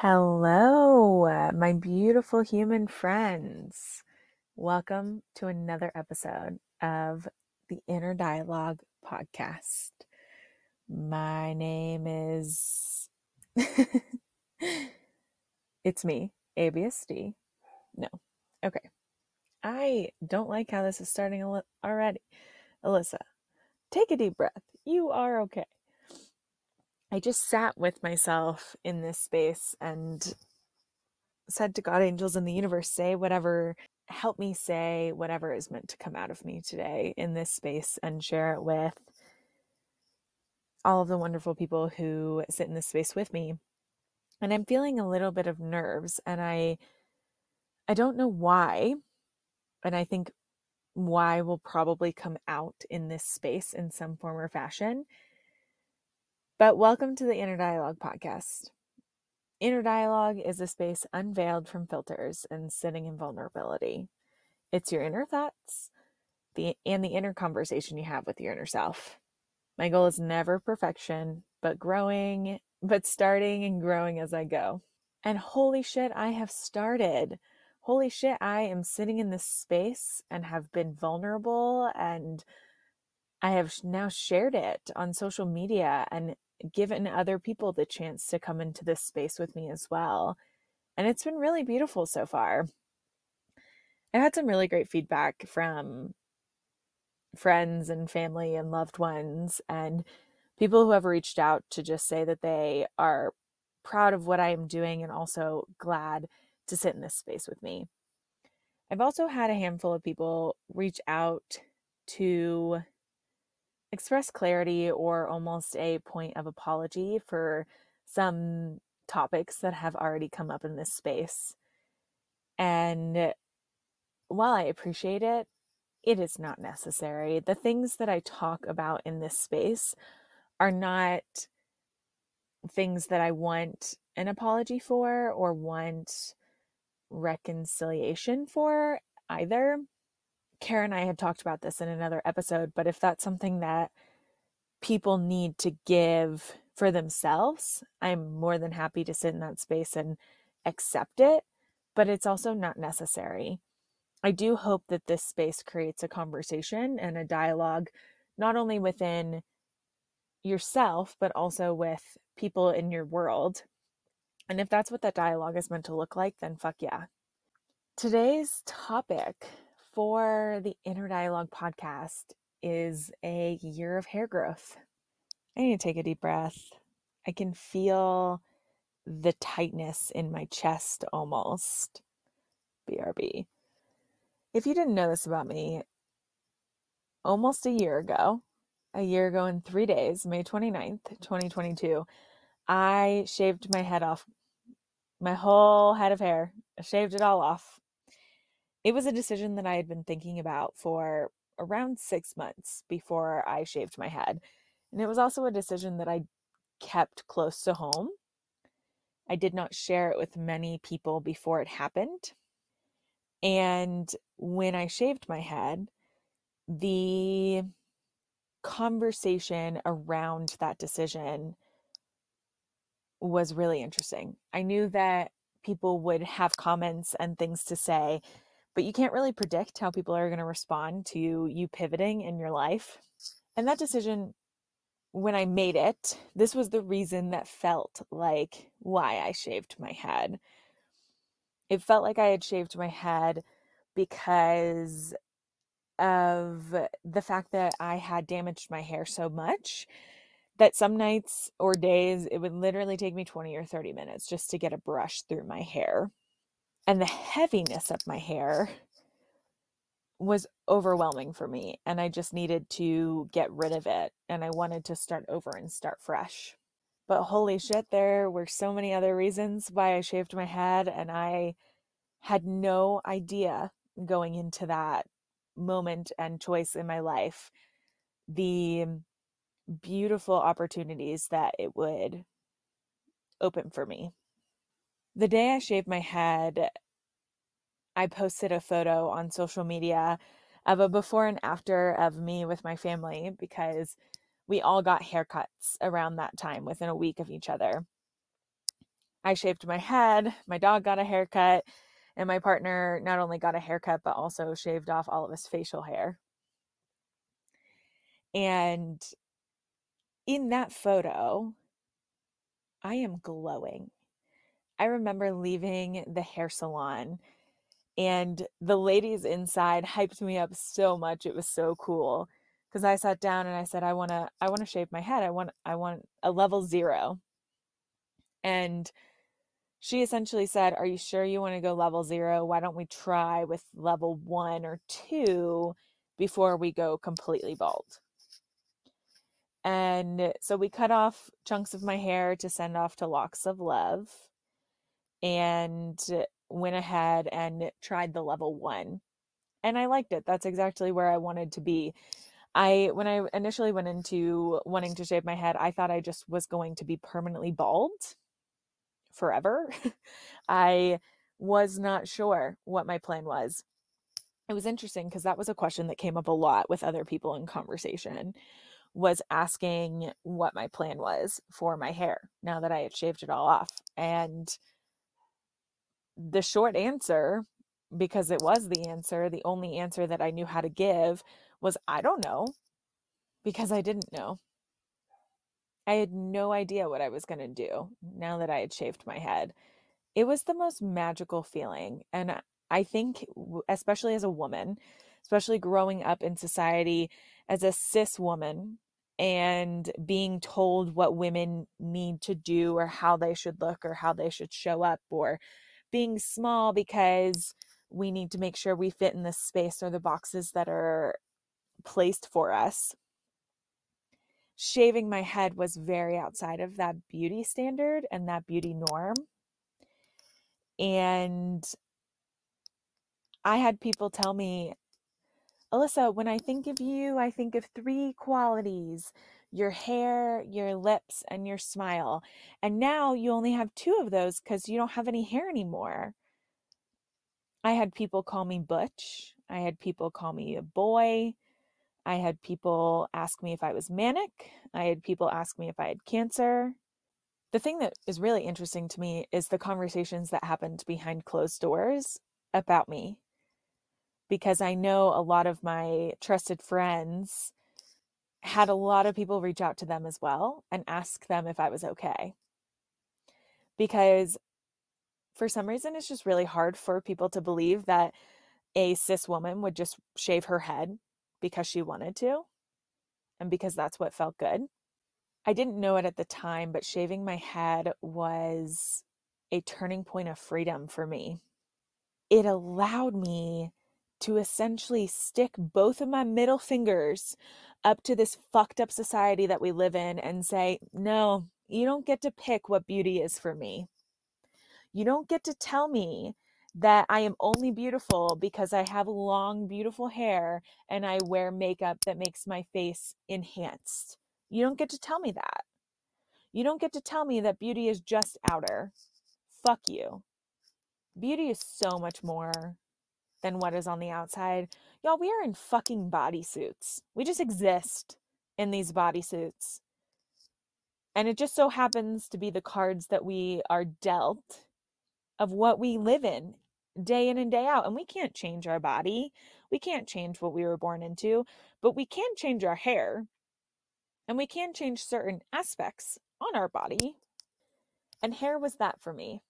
Hello, uh, my beautiful human friends. Welcome to another episode of the Inner Dialogue podcast. My name is. it's me, ABSD. No. Okay. I don't like how this is starting already. Alyssa, take a deep breath. You are okay. I just sat with myself in this space and said to God, angels, in the universe, say whatever, help me say whatever is meant to come out of me today in this space and share it with all of the wonderful people who sit in this space with me. And I'm feeling a little bit of nerves and I I don't know why. And I think why will probably come out in this space in some form or fashion but welcome to the Inner Dialogue podcast. Inner Dialogue is a space unveiled from filters and sitting in vulnerability. It's your inner thoughts the, and the inner conversation you have with your inner self. My goal is never perfection, but growing, but starting and growing as I go. And holy shit, I have started. Holy shit, I am sitting in this space and have been vulnerable and I have now shared it on social media and given other people the chance to come into this space with me as well. And it's been really beautiful so far. I've had some really great feedback from friends and family and loved ones and people who have reached out to just say that they are proud of what I am doing and also glad to sit in this space with me. I've also had a handful of people reach out to express clarity or almost a point of apology for some topics that have already come up in this space. And while I appreciate it, it is not necessary. The things that I talk about in this space are not things that I want an apology for or want reconciliation for either. Kara and I had talked about this in another episode, but if that's something that people need to give for themselves, I'm more than happy to sit in that space and accept it, but it's also not necessary. I do hope that this space creates a conversation and a dialogue, not only within yourself, but also with people in your world. And if that's what that dialogue is meant to look like, then fuck yeah. Today's topic for the Inner Dialogue podcast is a year of hair growth. I need to take a deep breath. I can feel the tightness in my chest almost. BRB. If you didn't know this about me, almost a year ago, a year ago in three days, May 29th, 2022, I shaved my head off, my whole head of hair. I shaved it all off it was a decision that I had been thinking about for around six months before I shaved my head. And it was also a decision that I kept close to home. I did not share it with many people before it happened. And when I shaved my head, the conversation around that decision was really interesting. I knew that people would have comments and things to say but you can't really predict how people are going to respond to you pivoting in your life. And that decision, when I made it, this was the reason that felt like why I shaved my head. It felt like I had shaved my head because of the fact that I had damaged my hair so much that some nights or days it would literally take me 20 or 30 minutes just to get a brush through my hair and the heaviness of my hair was overwhelming for me and I just needed to get rid of it and I wanted to start over and start fresh. But holy shit, there were so many other reasons why I shaved my head and I had no idea going into that moment and choice in my life the beautiful opportunities that it would open for me. The day I shaved my head, I posted a photo on social media of a before and after of me with my family because we all got haircuts around that time within a week of each other. I shaved my head, my dog got a haircut, and my partner not only got a haircut, but also shaved off all of his facial hair. And in that photo, I am glowing. I remember leaving the hair salon and the ladies inside hyped me up so much. It was so cool because I sat down and I said, I want to, I want to shave my head. I want, I want a level zero. And she essentially said, Are you sure you want to go level zero? Why don't we try with level one or two before we go completely bald? And so we cut off chunks of my hair to send off to Locks of Love and went ahead and tried the level one. And I liked it. That's exactly where I wanted to be. I when I initially went into wanting to shave my head, I thought I just was going to be permanently bald forever. I was not sure what my plan was. It was interesting because that was a question that came up a lot with other people in conversation was asking what my plan was for my hair now that I had shaved it all off. And the short answer, because it was the answer, the only answer that I knew how to give was I don't know, because I didn't know. I had no idea what I was going to do now that I had shaved my head. It was the most magical feeling. And I think, especially as a woman, especially growing up in society as a cis woman and being told what women need to do or how they should look or how they should show up or being small because we need to make sure we fit in the space or the boxes that are placed for us. Shaving my head was very outside of that beauty standard and that beauty norm. And I had people tell me, Alyssa, when I think of you, I think of three qualities your hair, your lips, and your smile. And now you only have two of those because you don't have any hair anymore. I had people call me Butch. I had people call me a boy. I had people ask me if I was manic. I had people ask me if I had cancer. The thing that is really interesting to me is the conversations that happened behind closed doors about me. Because I know a lot of my trusted friends had a lot of people reach out to them as well and ask them if I was okay. Because for some reason, it's just really hard for people to believe that a cis woman would just shave her head because she wanted to and because that's what felt good. I didn't know it at the time, but shaving my head was a turning point of freedom for me. It allowed me to essentially stick both of my middle fingers up to this fucked up society that we live in and say, no, you don't get to pick what beauty is for me. You don't get to tell me that I am only beautiful because I have long, beautiful hair and I wear makeup that makes my face enhanced. You don't get to tell me that. You don't get to tell me that beauty is just outer. Fuck you. Beauty is so much more than what is on the outside. Y'all, we are in fucking bodysuits. We just exist in these bodysuits. And it just so happens to be the cards that we are dealt of what we live in day in and day out. And we can't change our body. We can't change what we were born into, but we can change our hair. And we can change certain aspects on our body. And hair was that for me.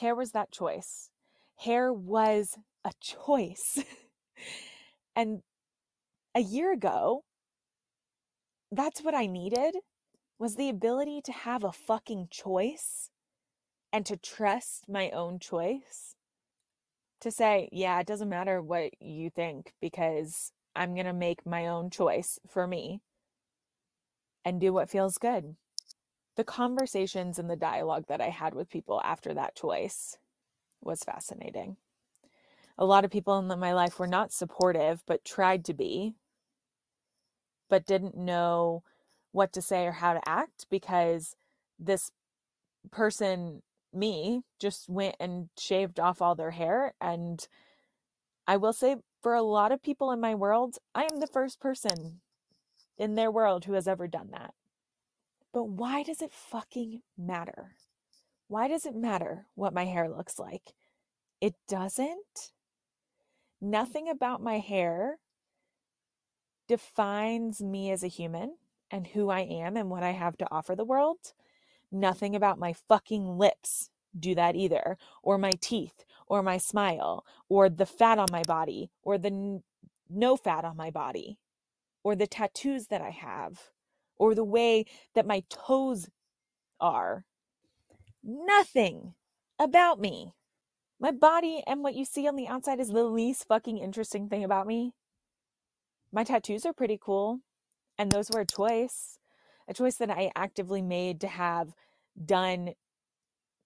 Hair was that choice hair was a choice. and a year ago, that's what I needed was the ability to have a fucking choice and to trust my own choice. To say, yeah, it doesn't matter what you think because I'm going to make my own choice for me and do what feels good. The conversations and the dialogue that I had with people after that choice was fascinating. A lot of people in my life were not supportive, but tried to be, but didn't know what to say or how to act because this person, me, just went and shaved off all their hair. And I will say, for a lot of people in my world, I am the first person in their world who has ever done that. But why does it fucking matter? Why does it matter what my hair looks like? It doesn't. Nothing about my hair defines me as a human and who I am and what I have to offer the world. Nothing about my fucking lips do that either, or my teeth, or my smile, or the fat on my body, or the n- no fat on my body, or the tattoos that I have, or the way that my toes are. Nothing about me. My body and what you see on the outside is the least fucking interesting thing about me. My tattoos are pretty cool, and those were a choice, a choice that I actively made to have done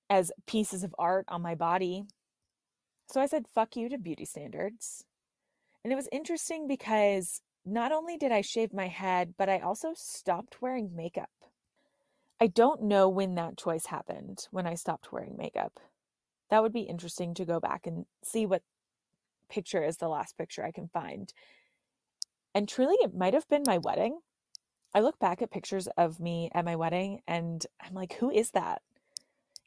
as pieces of art on my body. So I said, fuck you to beauty standards. And it was interesting because not only did I shave my head, but I also stopped wearing makeup. I don't know when that choice happened, when I stopped wearing makeup. That would be interesting to go back and see what picture is the last picture I can find. And truly, it might have been my wedding. I look back at pictures of me at my wedding and I'm like, who is that?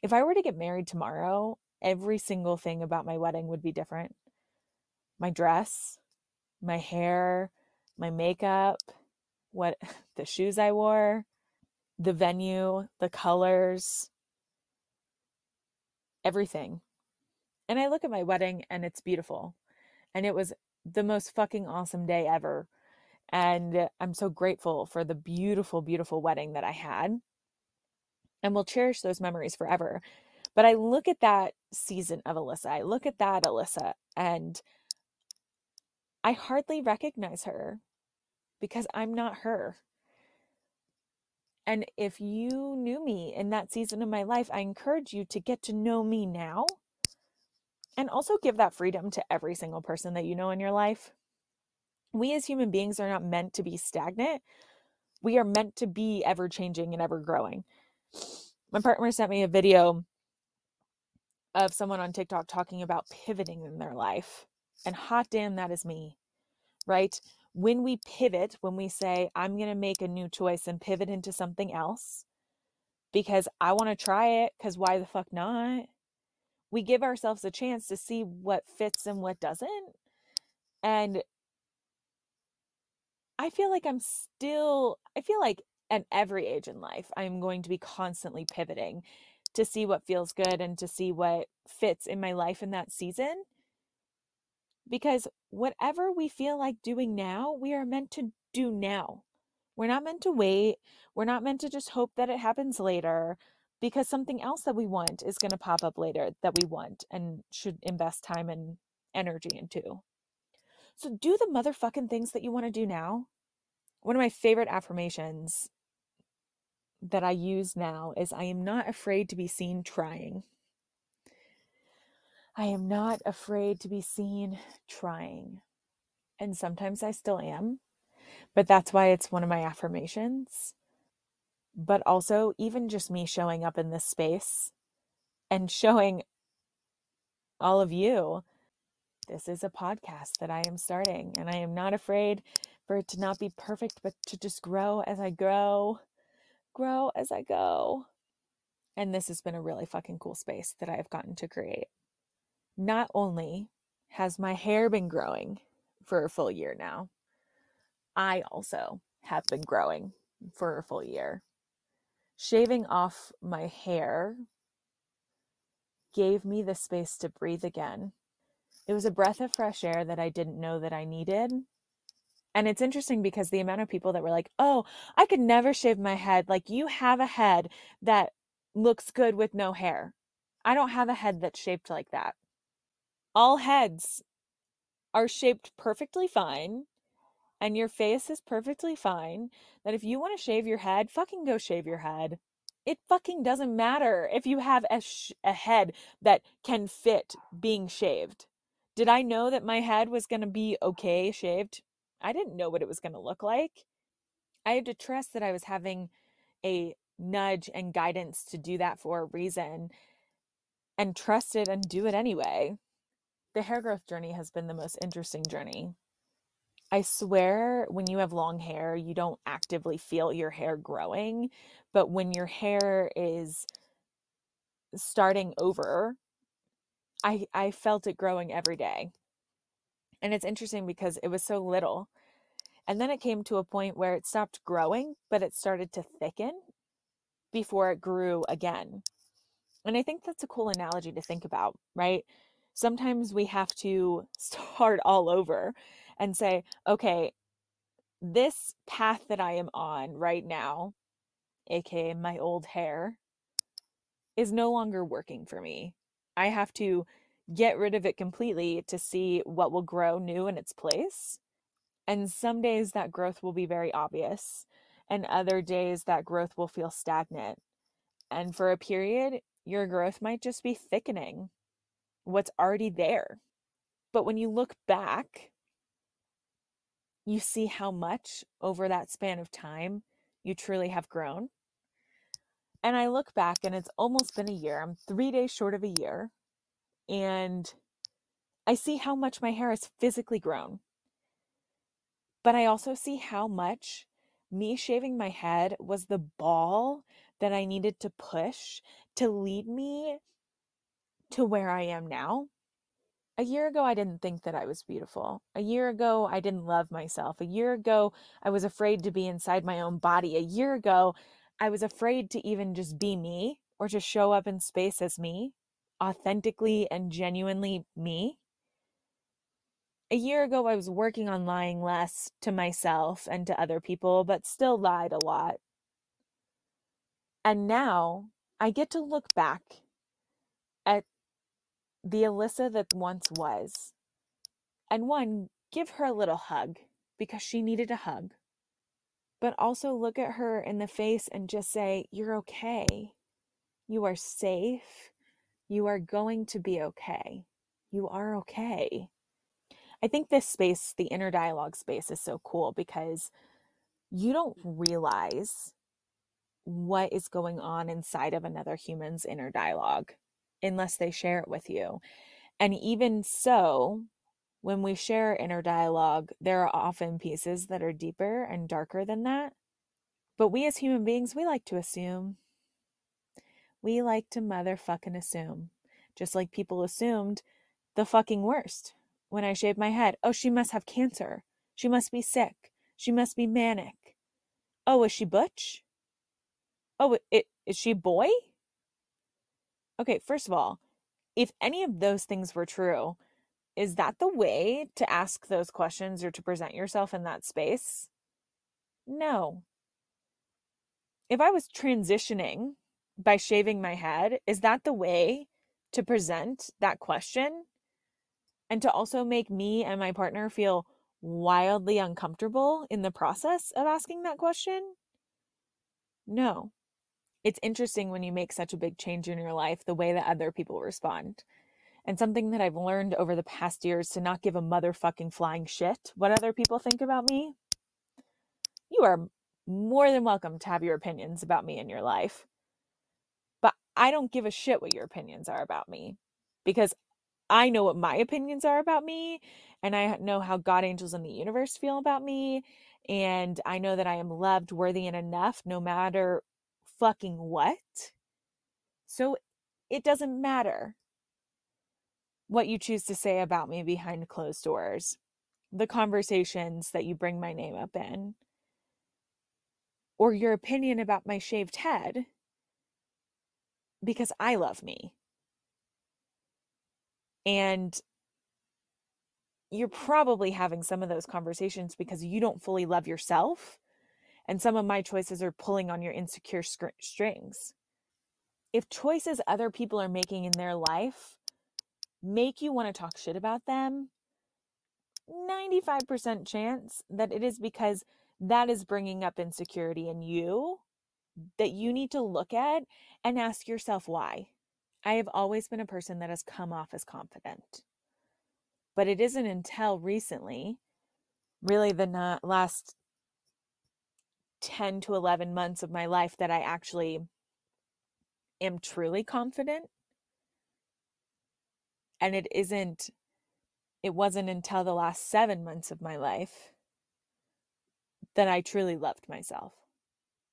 If I were to get married tomorrow, every single thing about my wedding would be different. My dress, my hair, my makeup, what the shoes I wore, the venue, the colors, everything. And I look at my wedding and it's beautiful. And it was the most fucking awesome day ever. And I'm so grateful for the beautiful, beautiful wedding that I had. And we'll cherish those memories forever. But I look at that season of Alyssa, I look at that Alyssa, and I hardly recognize her because I'm not her. And if you knew me in that season of my life, I encourage you to get to know me now and also give that freedom to every single person that you know in your life. We as human beings are not meant to be stagnant. We are meant to be ever changing and ever growing. My partner sent me a video of someone on TikTok talking about pivoting in their life. And hot damn, that is me, right? When we pivot, when we say, I'm going to make a new choice and pivot into something else because I want to try it, because why the fuck not? We give ourselves a chance to see what fits and what doesn't. And I feel like I'm still, I feel like at every age in life, I'm going to be constantly pivoting to see what feels good and to see what fits in my life in that season because whatever we feel like doing now, we are meant to do now. We're not meant to wait. We're not meant to just hope that it happens later because something else that we want is going to pop up later that we want and should invest time and energy into. So do the motherfucking things that you want to do now. One of my favorite affirmations that I use now is I am not afraid to be seen trying. I am not afraid to be seen trying. And sometimes I still am, but that's why it's one of my affirmations. But also, even just me showing up in this space and showing all of you, this is a podcast that I am starting, and I am not afraid for it to not be perfect, but to just grow as I grow, grow as I go. And this has been a really fucking cool space that I have gotten to create not only has my hair been growing for a full year now, I also have been growing for a full year. Shaving off my hair gave me the space to breathe again. It was a breath of fresh air that I didn't know that I needed. And it's interesting because the amount of people that were like, oh, I could never shave my head. Like, you have a head that looks good with no hair. I don't have a head that's shaped like that all heads are shaped perfectly fine and your face is perfectly fine, that if you want to shave your head, fucking go shave your head. It fucking doesn't matter if you have a, sh- a head that can fit being shaved. Did I know that my head was going to be okay shaved? I didn't know what it was going to look like. I had to trust that I was having a nudge and guidance to do that for a reason and trust it and do it anyway the hair growth journey has been the most interesting journey. I swear, when you have long hair, you don't actively feel your hair growing. But when your hair is starting over, I I felt it growing every day. And it's interesting because it was so little. And then it came to a point where it stopped growing, but it started to thicken before it grew again. And I think that's a cool analogy to think about, right? Sometimes we have to start all over and say, okay, this path that I am on right now, aka my old hair, is no longer working for me. I have to get rid of it completely to see what will grow new in its place. And some days that growth will be very obvious, and other days that growth will feel stagnant. And for a period, your growth might just be thickening what's already there. But when you look back, you see how much over that span of time you truly have grown. And I look back and it's almost been a year. I'm three days short of a year. And I see how much my hair has physically grown. But I also see how much me shaving my head was the ball that I needed to push to lead me to where I am now. A year ago, I didn't think that I was beautiful. A year ago, I didn't love myself. A year ago, I was afraid to be inside my own body. A year ago, I was afraid to even just be me or to show up in space as me, authentically and genuinely me. A year ago, I was working on lying less to myself and to other people, but still lied a lot. And now I get to look back at the Alyssa that once was. And one, give her a little hug because she needed a hug. But also look at her in the face and just say, You're okay. You are safe. You are going to be okay. You are okay. I think this space, the inner dialogue space, is so cool because you don't realize what is going on inside of another human's inner dialogue unless they share it with you. And even so, when we share inner dialogue, there are often pieces that are deeper and darker than that. But we as human beings, we like to assume. We like to motherfucking assume. Just like people assumed the fucking worst when I shaved my head. Oh, she must have cancer. She must be sick. She must be manic. Oh, is she butch? Oh, it, is she boy? Okay, first of all, if any of those things were true, is that the way to ask those questions or to present yourself in that space? No. If I was transitioning by shaving my head, is that the way to present that question? And to also make me and my partner feel wildly uncomfortable in the process of asking that question? No it's interesting when you make such a big change in your life, the way that other people respond. And something that I've learned over the past years to not give a motherfucking flying shit what other people think about me. You are more than welcome to have your opinions about me in your life. But I don't give a shit what your opinions are about me because I know what my opinions are about me and I know how God angels in the universe feel about me and I know that I am loved, worthy and enough no matter fucking what? So it doesn't matter what you choose to say about me behind closed doors, the conversations that you bring my name up in, or your opinion about my shaved head, because I love me. And you're probably having some of those conversations because you don't fully love yourself and some of my choices are pulling on your insecure strings. If choices other people are making in their life make you want to talk shit about them, 95% chance that it is because that is bringing up insecurity in you that you need to look at and ask yourself why. I have always been a person that has come off as confident. But it isn't until recently, really the last 10 to 11 months of my life that I actually am truly confident. And it isn't, it wasn't until the last seven months of my life that I truly loved myself.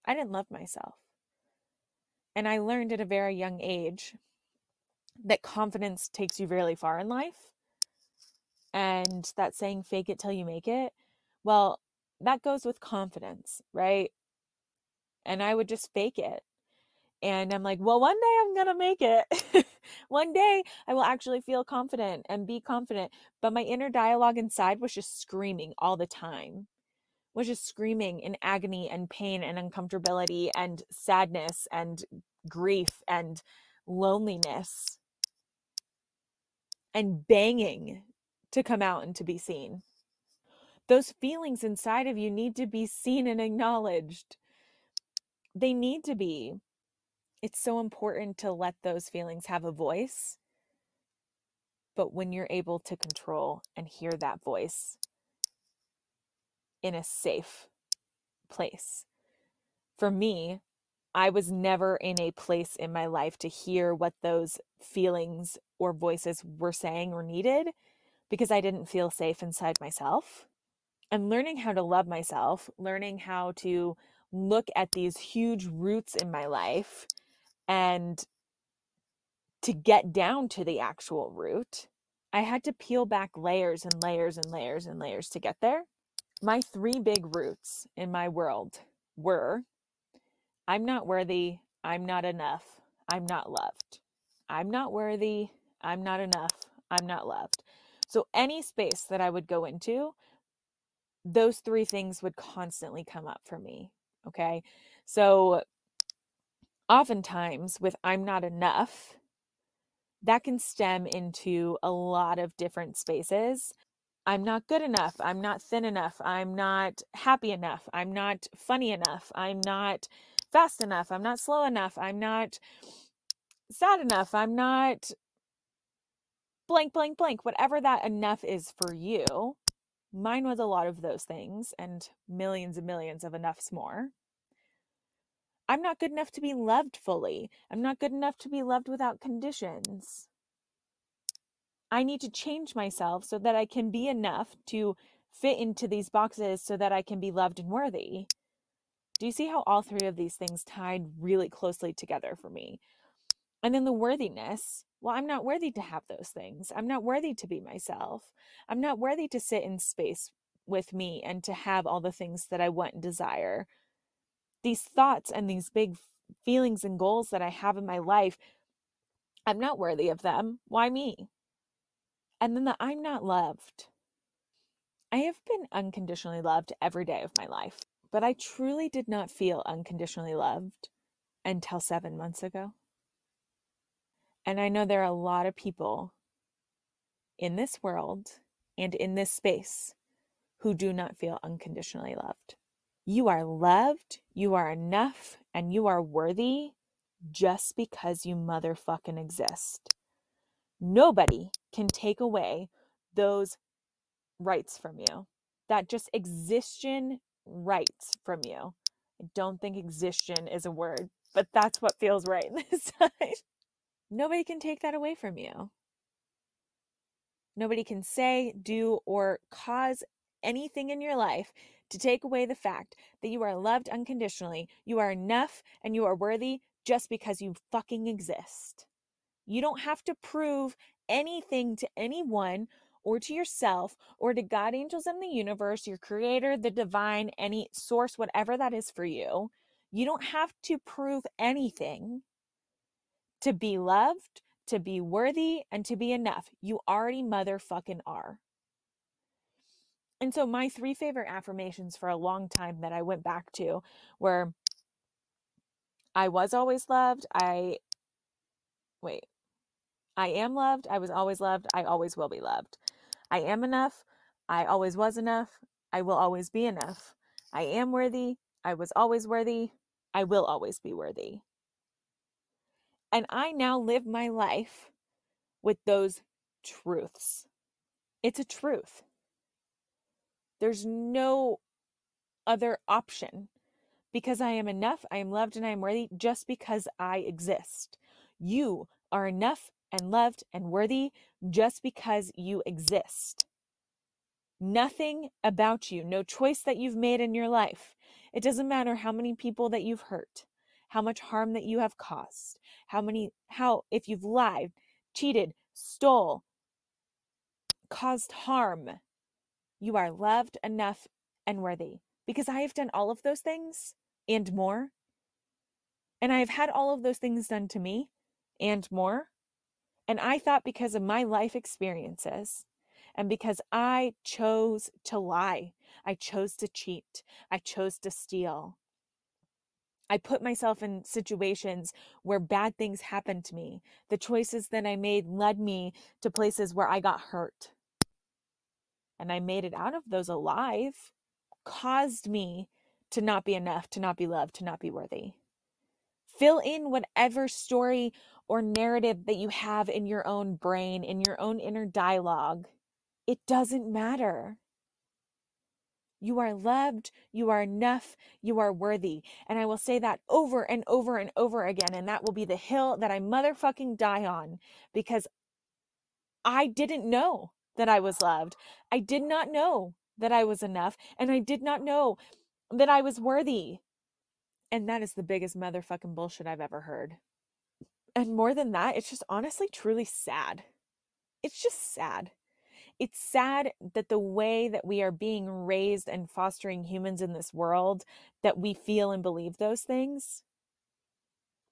I didn't love myself. And I learned at a very young age that confidence takes you really far in life. And that saying, fake it till you make it, well, that goes with confidence, right? And I would just fake it. And I'm like, well, one day I'm going to make it. one day I will actually feel confident and be confident. But my inner dialogue inside was just screaming all the time, was just screaming in agony and pain and uncomfortability and sadness and grief and loneliness and banging to come out and to be seen. Those feelings inside of you need to be seen and acknowledged. They need to be. It's so important to let those feelings have a voice. But when you're able to control and hear that voice in a safe place. For me, I was never in a place in my life to hear what those feelings or voices were saying or needed because I didn't feel safe inside myself. And learning how to love myself, learning how to look at these huge roots in my life and to get down to the actual root, I had to peel back layers and layers and layers and layers to get there. My three big roots in my world were I'm not worthy. I'm not enough. I'm not loved. I'm not worthy. I'm not enough. I'm not loved. So, any space that I would go into, those three things would constantly come up for me. Okay. So, oftentimes with I'm not enough, that can stem into a lot of different spaces. I'm not good enough. I'm not thin enough. I'm not happy enough. I'm not funny enough. I'm not fast enough. I'm not slow enough. I'm not sad enough. I'm not blank, blank, blank. Whatever that enough is for you. Mine was a lot of those things and millions and millions of enoughs more. I'm not good enough to be loved fully. I'm not good enough to be loved without conditions. I need to change myself so that I can be enough to fit into these boxes so that I can be loved and worthy. Do you see how all three of these things tied really closely together for me? And then the worthiness. Well, I'm not worthy to have those things. I'm not worthy to be myself. I'm not worthy to sit in space with me and to have all the things that I want and desire. These thoughts and these big feelings and goals that I have in my life, I'm not worthy of them. Why me? And then the I'm not loved. I have been unconditionally loved every day of my life. But I truly did not feel unconditionally loved until seven months ago. And I know there are a lot of people in this world and in this space who do not feel unconditionally loved. You are loved, you are enough, and you are worthy just because you motherfucking exist. Nobody can take away those rights from you. That just existence rights from you. I don't think existence is a word, but that's what feels right in this time. Nobody can take that away from you. Nobody can say, do, or cause anything in your life to take away the fact that you are loved unconditionally, you are enough, and you are worthy just because you fucking exist. You don't have to prove anything to anyone or to yourself or to God, angels in the universe, your creator, the divine, any source, whatever that is for you. You don't have to prove anything to be loved, to be worthy, and to be enough. You already motherfucking are. And so, my three favorite affirmations for a long time that I went back to were I was always loved. I, wait, I am loved. I was always loved. I always will be loved. I am enough. I always was enough. I will always be enough. I am worthy. I was always worthy. I will always be worthy. And I now live my life with those truths. It's a truth. There's no other option because I am enough, I am loved, and I am worthy just because I exist. You are enough and loved and worthy just because you exist. Nothing about you, no choice that you've made in your life. It doesn't matter how many people that you've hurt, how much harm that you have caused, how many, how, if you've lied, cheated, stole, caused harm, you are loved enough and worthy. Because I have done all of those things and more. And I have had all of those things done to me and more. And I thought because of my life experiences and because I chose to lie, I chose to cheat, I chose to steal, I put myself in situations where bad things happened to me. The choices that I made led me to places where I got hurt. And I made it out of those alive, caused me to not be enough, to not be loved, to not be worthy. Fill in whatever story or narrative that you have in your own brain, in your own inner dialogue. It doesn't matter. You are loved. You are enough. You are worthy. And I will say that over and over and over again. And that will be the hill that I motherfucking die on because I didn't know that I was loved. I did not know that I was enough. And I did not know that I was worthy. And that is the biggest motherfucking bullshit I've ever heard. And more than that, it's just honestly, truly sad. It's just sad it's sad that the way that we are being raised and fostering humans in this world that we feel and believe those things.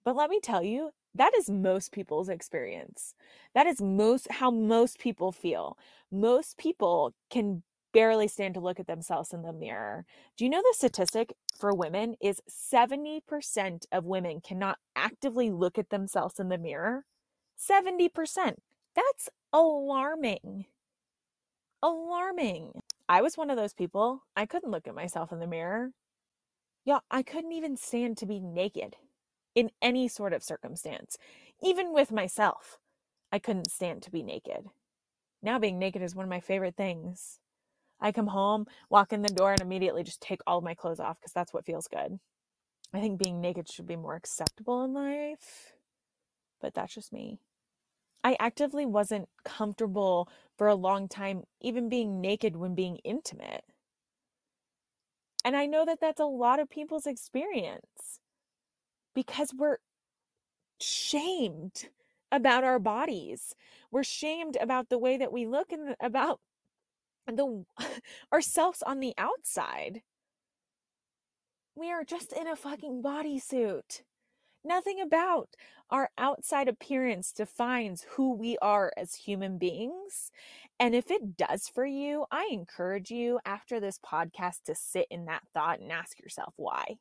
But let me tell you that is most people's experience. That is most how most people feel. Most people can barely stand to look at themselves in the mirror. Do you know the statistic for women is 70% of women cannot actively look at themselves in the mirror? 70% that's alarming alarming. I was one of those people. I couldn't look at myself in the mirror. Yeah, I couldn't even stand to be naked in any sort of circumstance. Even with myself, I couldn't stand to be naked. Now being naked is one of my favorite things. I come home, walk in the door, and immediately just take all my clothes off because that's what feels good. I think being naked should be more acceptable in life, but that's just me. I actively wasn't comfortable for a long time, even being naked when being intimate. And I know that that's a lot of people's experience because we're shamed about our bodies. We're shamed about the way that we look and about the ourselves on the outside. We are just in a fucking bodysuit. Nothing about our outside appearance defines who we are as human beings. And if it does for you, I encourage you after this podcast to sit in that thought and ask yourself why.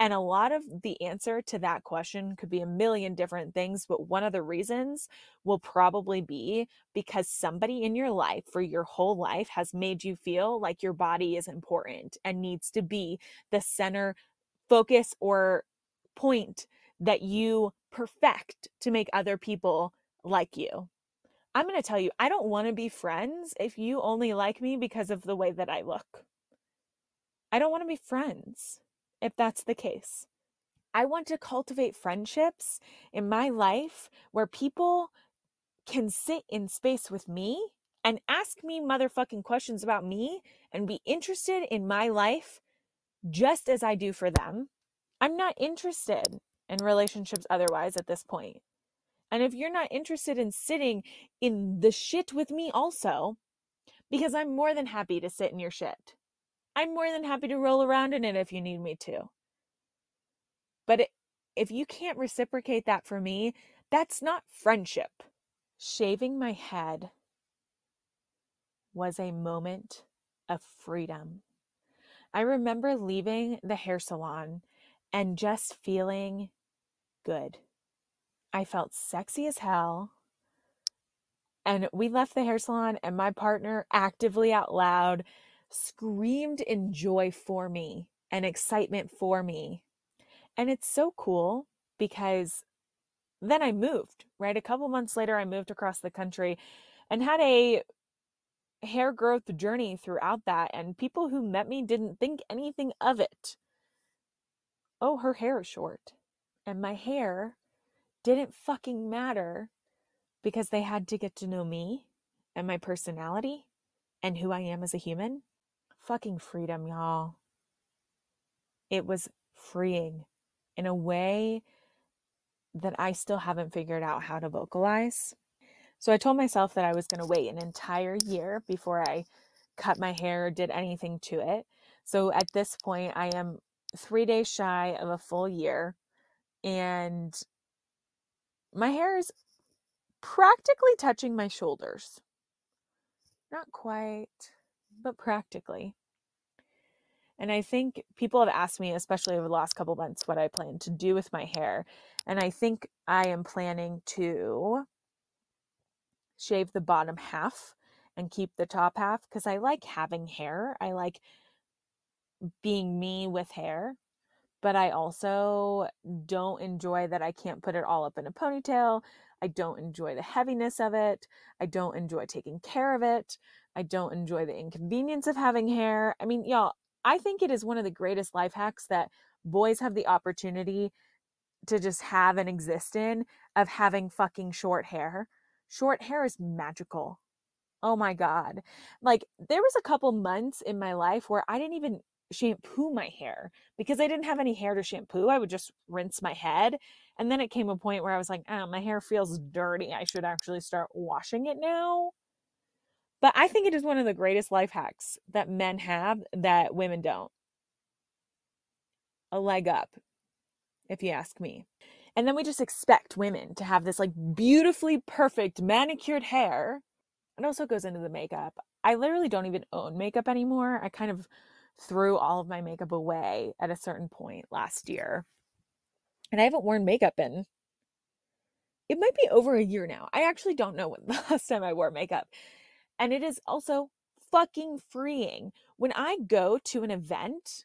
And a lot of the answer to that question could be a million different things, but one of the reasons will probably be because somebody in your life for your whole life has made you feel like your body is important and needs to be the center focus or point that you perfect to make other people like you. I'm going to tell you, I don't want to be friends if you only like me because of the way that I look. I don't want to be friends if that's the case. I want to cultivate friendships in my life where people can sit in space with me and ask me motherfucking questions about me and be interested in my life just as I do for them. I'm not interested in relationships otherwise at this point. And if you're not interested in sitting in the shit with me also, because I'm more than happy to sit in your shit. I'm more than happy to roll around in it if you need me to. But if you can't reciprocate that for me, that's not friendship. Shaving my head was a moment of freedom. I remember leaving the hair salon and just feeling good. I felt sexy as hell. And we left the hair salon, and my partner actively out loud screamed in joy for me and excitement for me. And it's so cool because then I moved, right? A couple months later, I moved across the country and had a hair growth journey throughout that. And people who met me didn't think anything of it oh, her hair is short. And my hair didn't fucking matter because they had to get to know me and my personality and who I am as a human. Fucking freedom, y'all. It was freeing. in a way that I still haven't figured out how to vocalize. So I told myself that I was going to wait an entire year before I cut my hair or did anything to it. So at this point, I am three days shy of a full year, and my hair is practically touching my shoulders. Not quite, but practically. And I think people have asked me, especially over the last couple months, what I plan to do with my hair. And I think I am planning to shave the bottom half and keep the top half because I like having hair. I like being me with hair, but I also don't enjoy that I can't put it all up in a ponytail. I don't enjoy the heaviness of it. I don't enjoy taking care of it. I don't enjoy the inconvenience of having hair. I mean, y'all, I think it is one of the greatest life hacks that boys have the opportunity to just have and exist in of having fucking short hair. Short hair is magical. Oh my God. Like, there was a couple months in my life where I didn't even shampoo my hair because I didn't have any hair to shampoo. I would just rinse my head. And then it came a point where I was like, oh, my hair feels dirty. I should actually start washing it now. But I think it is one of the greatest life hacks that men have that women don't. A leg up, if you ask me. And then we just expect women to have this like beautifully perfect manicured hair it also goes into the makeup. I literally don't even own makeup anymore. I kind of threw all of my makeup away at a certain point last year. And I haven't worn makeup in it might be over a year now. I actually don't know when the last time I wore makeup. And it is also fucking freeing. When I go to an event,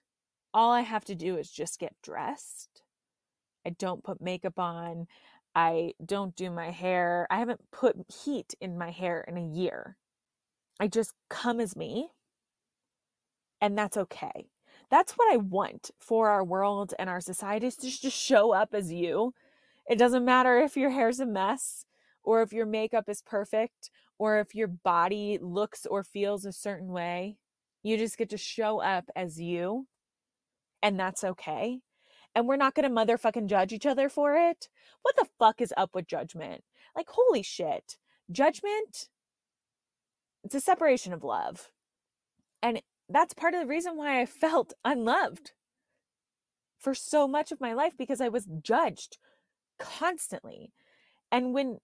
all I have to do is just get dressed. I don't put makeup on. I don't do my hair. I haven't put heat in my hair in a year. I just come as me. And that's okay. That's what I want for our world and our society is to just show up as you. It doesn't matter if your hair's a mess or if your makeup is perfect or if your body looks or feels a certain way. You just get to show up as you. And that's okay and we're not to motherfucking judge each other for it. What the fuck is up with judgment? Like, holy shit. Judgment, it's a separation of love. And that's part of the reason why I felt unloved for so much of my life because I was judged constantly. And when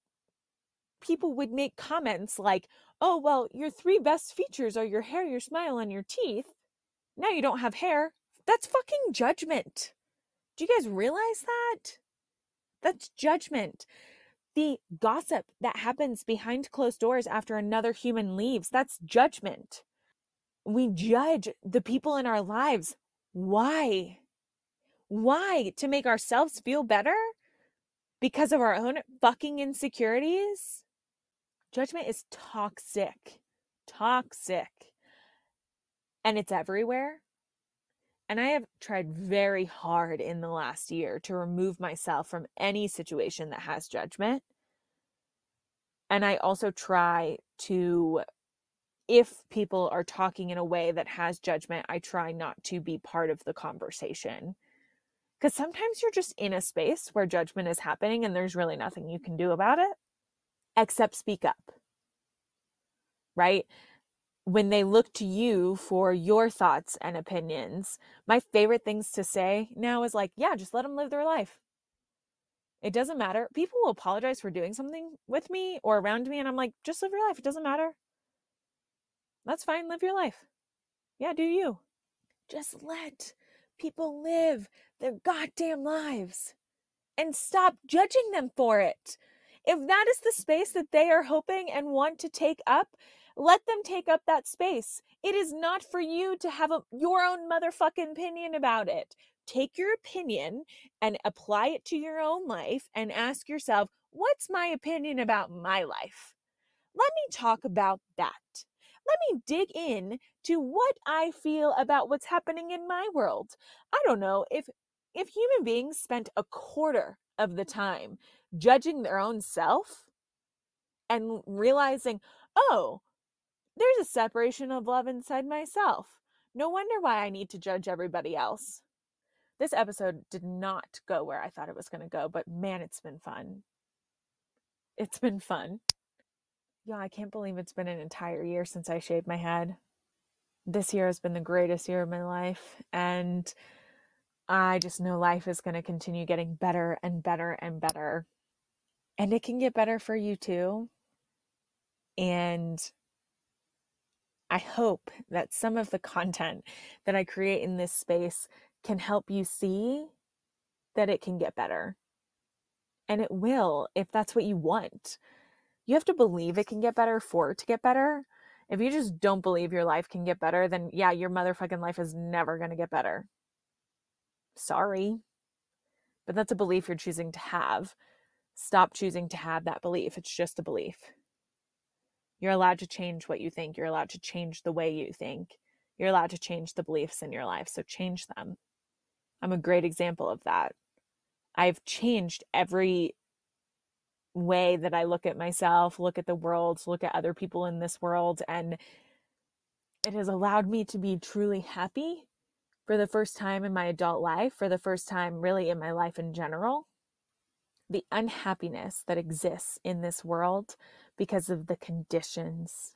people would make comments like, oh, well, your three best features are your hair, your smile, and your teeth. Now you don't have hair. That's fucking judgment. Do you guys realize that? That's judgment. The gossip that happens behind closed doors after another human leaves, that's judgment. We judge the people in our lives. Why? Why? To make ourselves feel better? Because of our own fucking insecurities? Judgment is toxic. Toxic. And it's everywhere. And I have tried very hard in the last year to remove myself from any situation that has judgment. And I also try to, if people are talking in a way that has judgment, I try not to be part of the conversation. Because sometimes you're just in a space where judgment is happening and there's really nothing you can do about it except speak up. Right? when they look to you for your thoughts and opinions, my favorite things to say now is like, yeah, just let them live their life. It doesn't matter. People will apologize for doing something with me or around me, and I'm like, just live your life. It doesn't matter. That's fine. Live your life. Yeah, do you. Just let people live their goddamn lives and stop judging them for it. If that is the space that they are hoping and want to take up, let them take up that space. It is not for you to have a, your own motherfucking opinion about it. Take your opinion and apply it to your own life and ask yourself, what's my opinion about my life? Let me talk about that. Let me dig in to what I feel about what's happening in my world. I don't know if if human beings spent a quarter of the time judging their own self and realizing, oh, there's a separation of love inside myself. No wonder why I need to judge everybody else. this episode did not go where I thought it was going to go, but man, it's been fun. It's been fun. Yeah, I can't believe it's been an entire year since I shaved my head. This year has been the greatest year of my life. And I just know life is going to continue getting better and better and better. And it can get better for you too. And I hope that some of the content that I create in this space can help you see that it can get better. And it will if that's what you want. You have to believe it can get better for it to get better. If you just don't believe your life can get better, then yeah, your motherfucking life is never going to get better. Sorry. But that's a belief you're choosing to have. Stop choosing to have that belief. It's just a belief. You're allowed to change what you think. You're allowed to change the way you think. You're allowed to change the beliefs in your life. So change them. I'm a great example of that. I've changed every way that I look at myself, look at the world, look at other people in this world. And it has allowed me to be truly happy for the first time in my adult life, for the first time really in my life in general. The unhappiness that exists in this world because of the conditions.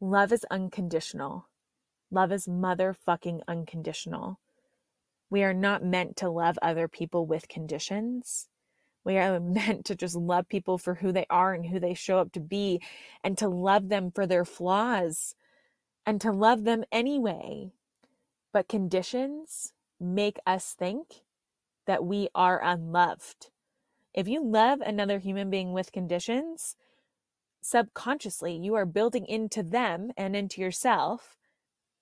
Love is unconditional. Love is motherfucking unconditional. We are not meant to love other people with conditions. We are meant to just love people for who they are and who they show up to be, and to love them for their flaws, and to love them anyway. But conditions make us think that we are unloved. If you love another human being with conditions, subconsciously you are building into them and into yourself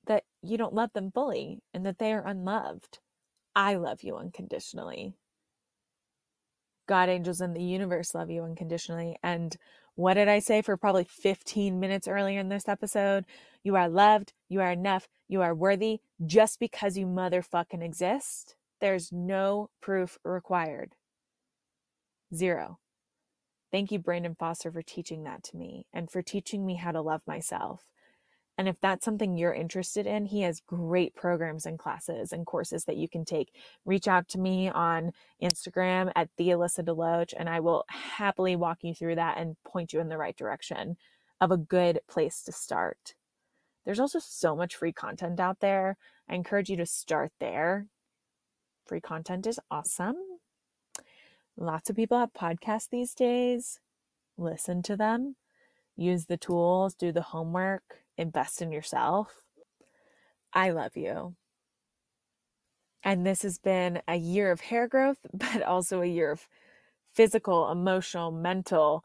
that you don't love them fully and that they are unloved. I love you unconditionally. God, angels, and the universe love you unconditionally. And what did I say for probably 15 minutes earlier in this episode? You are loved. You are enough. You are worthy just because you motherfucking exist. There's no proof required. Zero. Thank you, Brandon Foster, for teaching that to me and for teaching me how to love myself. And if that's something you're interested in, he has great programs and classes and courses that you can take. Reach out to me on Instagram at the Alyssa Deloach, and I will happily walk you through that and point you in the right direction of a good place to start. There's also so much free content out there. I encourage you to start there. Free content is awesome. Lots of people have podcasts these days. Listen to them, use the tools, do the homework, invest in yourself. I love you. And this has been a year of hair growth, but also a year of physical, emotional, mental,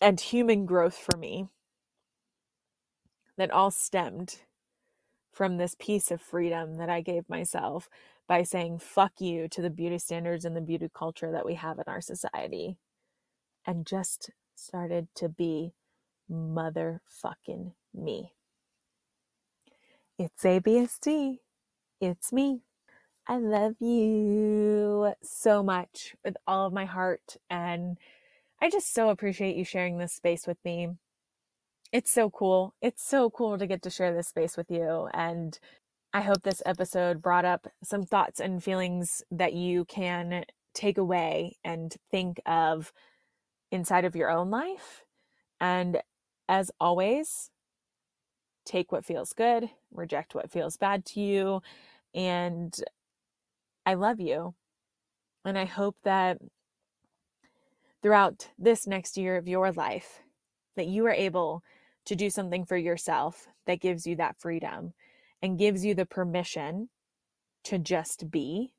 and human growth for me that all stemmed from this piece of freedom that I gave myself by saying fuck you to the beauty standards and the beauty culture that we have in our society and just started to be motherfucking me. It's ABSD. It's me. I love you so much with all of my heart. And I just so appreciate you sharing this space with me. It's so cool. It's so cool to get to share this space with you. And I hope this episode brought up some thoughts and feelings that you can take away and think of inside of your own life. And as always, take what feels good, reject what feels bad to you. And I love you. And I hope that throughout this next year of your life, that you are able to do something for yourself that gives you that freedom and gives you the permission to just be.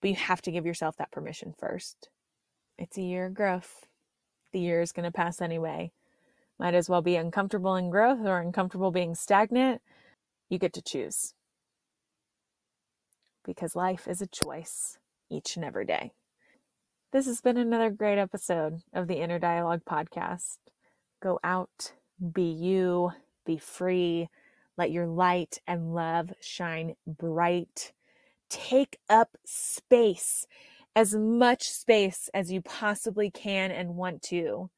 But you have to give yourself that permission first. It's a year of growth. The year is going to pass anyway. Might as well be uncomfortable in growth or uncomfortable being stagnant. You get to choose. Because life is a choice each and every day. This has been another great episode of the Inner Dialogue podcast. Go out, be you, be free, let your light and love shine bright. Take up space, as much space as you possibly can and want to.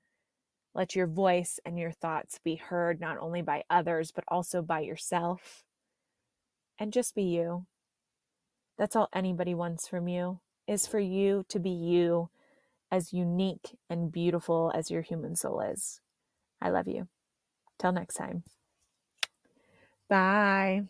Let your voice and your thoughts be heard not only by others, but also by yourself. And just be you. That's all anybody wants from you is for you to be you as unique and beautiful as your human soul is. I love you. Till next time. Bye.